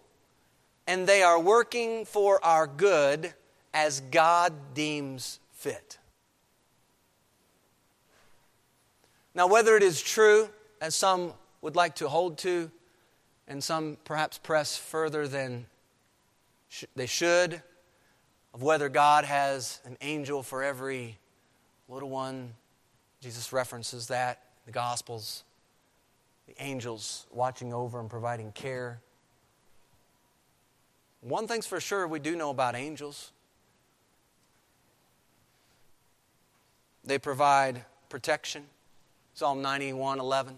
and they are working for our good as God deems fit. Now, whether it is true, as some would like to hold to, and some perhaps press further than sh- they should, of whether God has an angel for every little one. Jesus references that the Gospels, the angels watching over and providing care. One thing's for sure we do know about angels they provide protection. Psalm 91 11.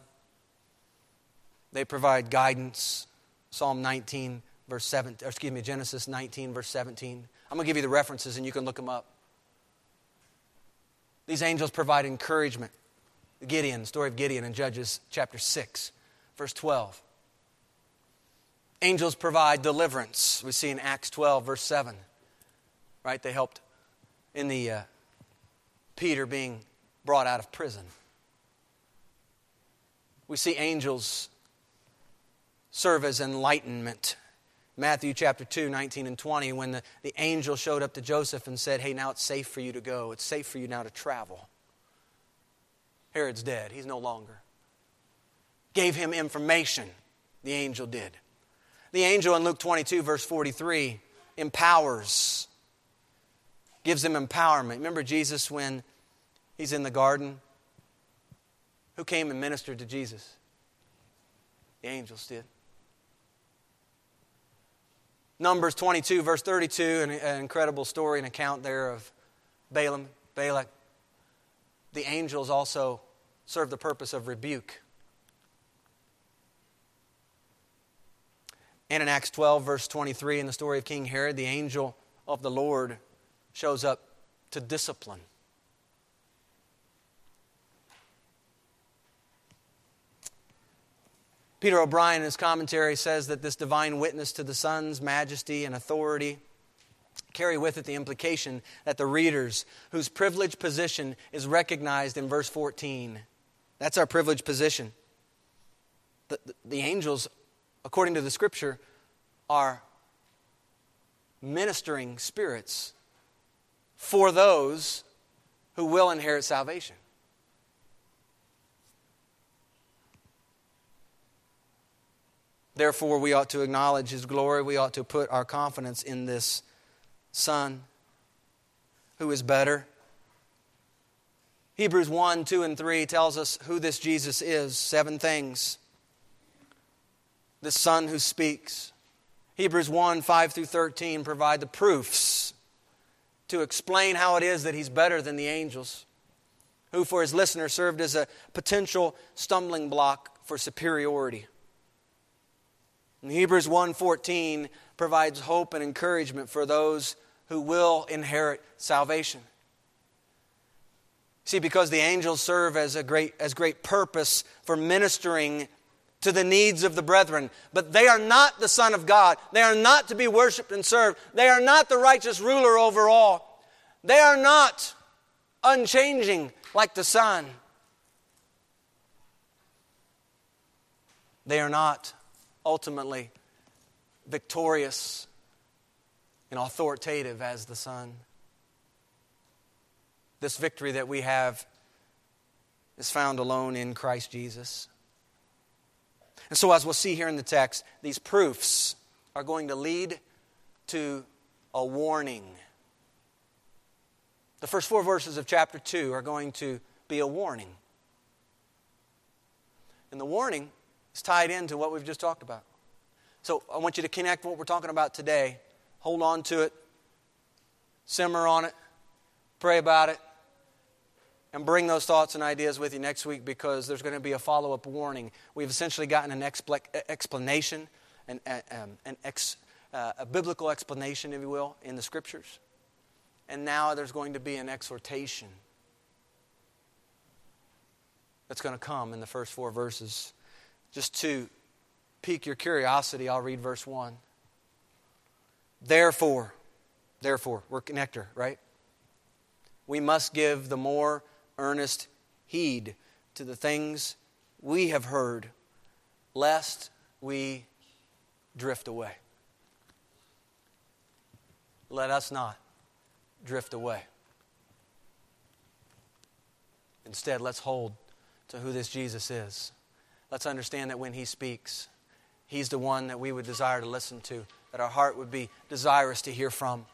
They provide guidance. Psalm 19, verse 7, excuse me, Genesis 19, verse 17. I'm going to give you the references and you can look them up. These angels provide encouragement. Gideon, the story of Gideon in Judges chapter 6, verse 12. Angels provide deliverance. We see in Acts 12, verse 7. Right? They helped in the uh, Peter being brought out of prison. We see angels serve as enlightenment Matthew chapter 2, 19 and 20, when the, the angel showed up to Joseph and said, Hey, now it's safe for you to go. It's safe for you now to travel. Herod's dead. He's no longer. Gave him information. The angel did. The angel in Luke 22, verse 43, empowers, gives him empowerment. Remember Jesus when he's in the garden? Who came and ministered to Jesus? The angels did. Numbers 22, verse 32, an, an incredible story and account there of Balaam, Balak. The angels also serve the purpose of rebuke. And in Acts 12, verse 23, in the story of King Herod, the angel of the Lord shows up to discipline. Peter O'Brien, in his commentary, says that this divine witness to the Son's majesty and authority carry with it the implication that the readers whose privileged position is recognized in verse 14 that's our privileged position the, the, the angels according to the scripture are ministering spirits for those who will inherit salvation. Therefore, we ought to acknowledge His glory. We ought to put our confidence in this Son who is better. Hebrews 1, 2, and 3 tells us who this Jesus is seven things. The Son who speaks. Hebrews 1, 5 through 13 provide the proofs to explain how it is that he's better than the angels, who for his listener served as a potential stumbling block for superiority. And Hebrews 1:14 provides hope and encouragement for those who will inherit salvation. See, because the angels serve as a great, as great purpose for ministering to the needs of the brethren. But they are not the Son of God. They are not to be worshiped and served. They are not the righteous ruler over all. They are not unchanging like the Son. They are not ultimately victorious and authoritative as the Son. This victory that we have is found alone in Christ Jesus. And so, as we'll see here in the text, these proofs are going to lead to a warning. The first four verses of chapter 2 are going to be a warning. And the warning is tied into what we've just talked about. So I want you to connect what we're talking about today. Hold on to it, simmer on it, pray about it, and bring those thoughts and ideas with you next week because there's going to be a follow up warning. We've essentially gotten an expl- explanation, an, um, an ex, uh, a biblical explanation, if you will, in the scriptures. And now there's going to be an exhortation that's going to come in the first four verses. Just to pique your curiosity, I'll read verse 1. Therefore, therefore, we're connector, right? We must give the more earnest heed to the things we have heard, lest we drift away. Let us not drift away. Instead, let's hold to who this Jesus is. Let's understand that when he speaks, he's the one that we would desire to listen to, that our heart would be desirous to hear from.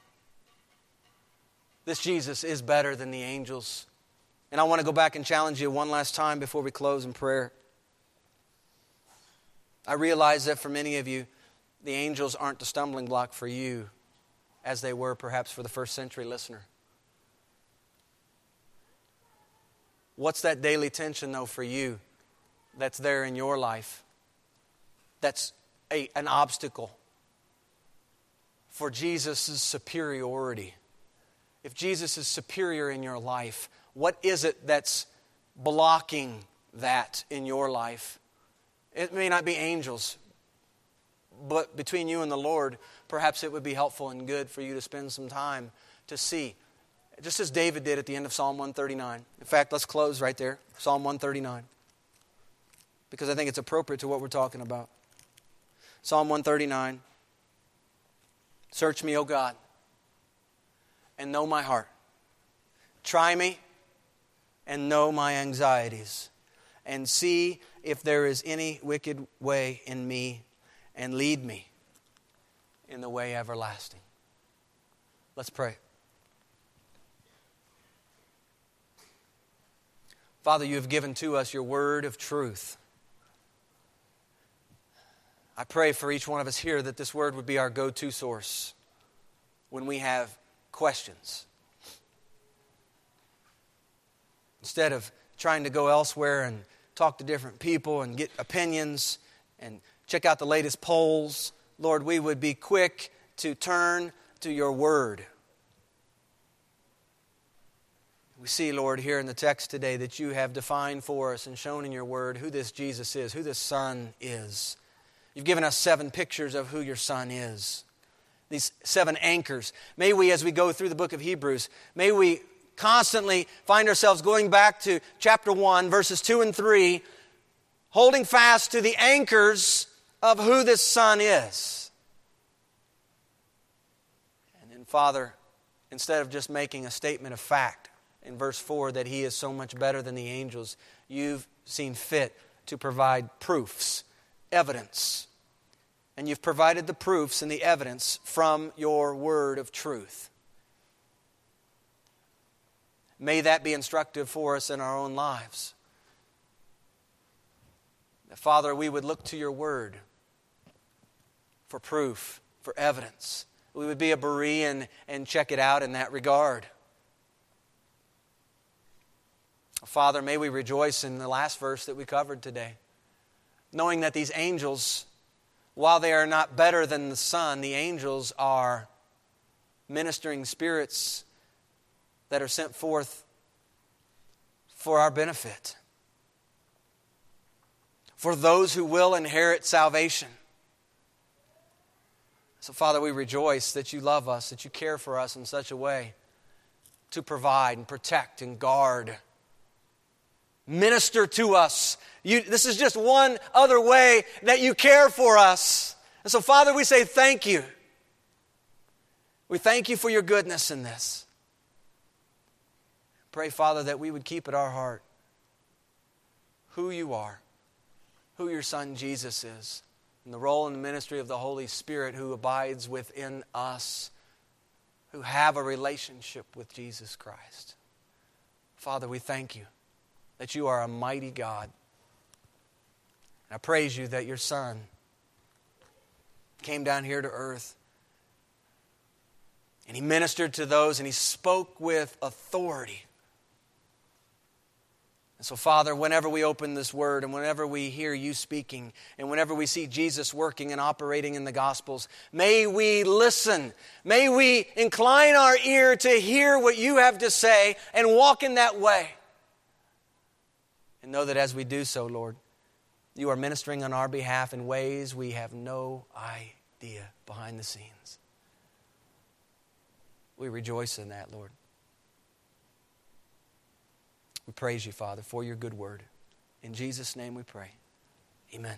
This Jesus is better than the angels. And I want to go back and challenge you one last time before we close in prayer. I realize that for many of you, the angels aren't the stumbling block for you as they were perhaps for the first century listener. What's that daily tension, though, for you that's there in your life? That's a, an obstacle for Jesus' superiority. If Jesus is superior in your life, what is it that's blocking that in your life? It may not be angels, but between you and the Lord, perhaps it would be helpful and good for you to spend some time to see. Just as David did at the end of Psalm 139. In fact, let's close right there Psalm 139. Because I think it's appropriate to what we're talking about. Psalm 139 Search me, O God, and know my heart. Try me and know my anxieties, and see if there is any wicked way in me, and lead me in the way everlasting. Let's pray. Father, you have given to us your word of truth. I pray for each one of us here that this word would be our go to source when we have questions Instead of trying to go elsewhere and talk to different people and get opinions and check out the latest polls, Lord, we would be quick to turn to your word. We see, Lord, here in the text today that you have defined for us and shown in your word who this Jesus is, who this Son is. You've given us seven pictures of who your Son is. These seven anchors. May we, as we go through the book of Hebrews, may we constantly find ourselves going back to chapter 1, verses 2 and 3, holding fast to the anchors of who this Son is. And then, Father, instead of just making a statement of fact in verse 4 that he is so much better than the angels, you've seen fit to provide proofs, evidence. And you've provided the proofs and the evidence from your word of truth. May that be instructive for us in our own lives. Father, we would look to your word for proof, for evidence. We would be a Berean and check it out in that regard. Father, may we rejoice in the last verse that we covered today, knowing that these angels, while they are not better than the Son, the angels are ministering spirits that are sent forth for our benefit, for those who will inherit salvation. So, Father, we rejoice that you love us, that you care for us in such a way to provide and protect and guard minister to us. You, this is just one other way that you care for us. And so, Father, we say thank you. We thank you for your goodness in this. Pray, Father, that we would keep at our heart who you are, who your Son Jesus is, and the role and the ministry of the Holy Spirit who abides within us, who have a relationship with Jesus Christ. Father, we thank you that you are a mighty God. And I praise you that your Son came down here to earth and he ministered to those and he spoke with authority. And so, Father, whenever we open this word and whenever we hear you speaking and whenever we see Jesus working and operating in the Gospels, may we listen. May we incline our ear to hear what you have to say and walk in that way. And know that as we do so, Lord, you are ministering on our behalf in ways we have no idea behind the scenes. We rejoice in that, Lord. We praise you, Father, for your good word. In Jesus' name we pray. Amen.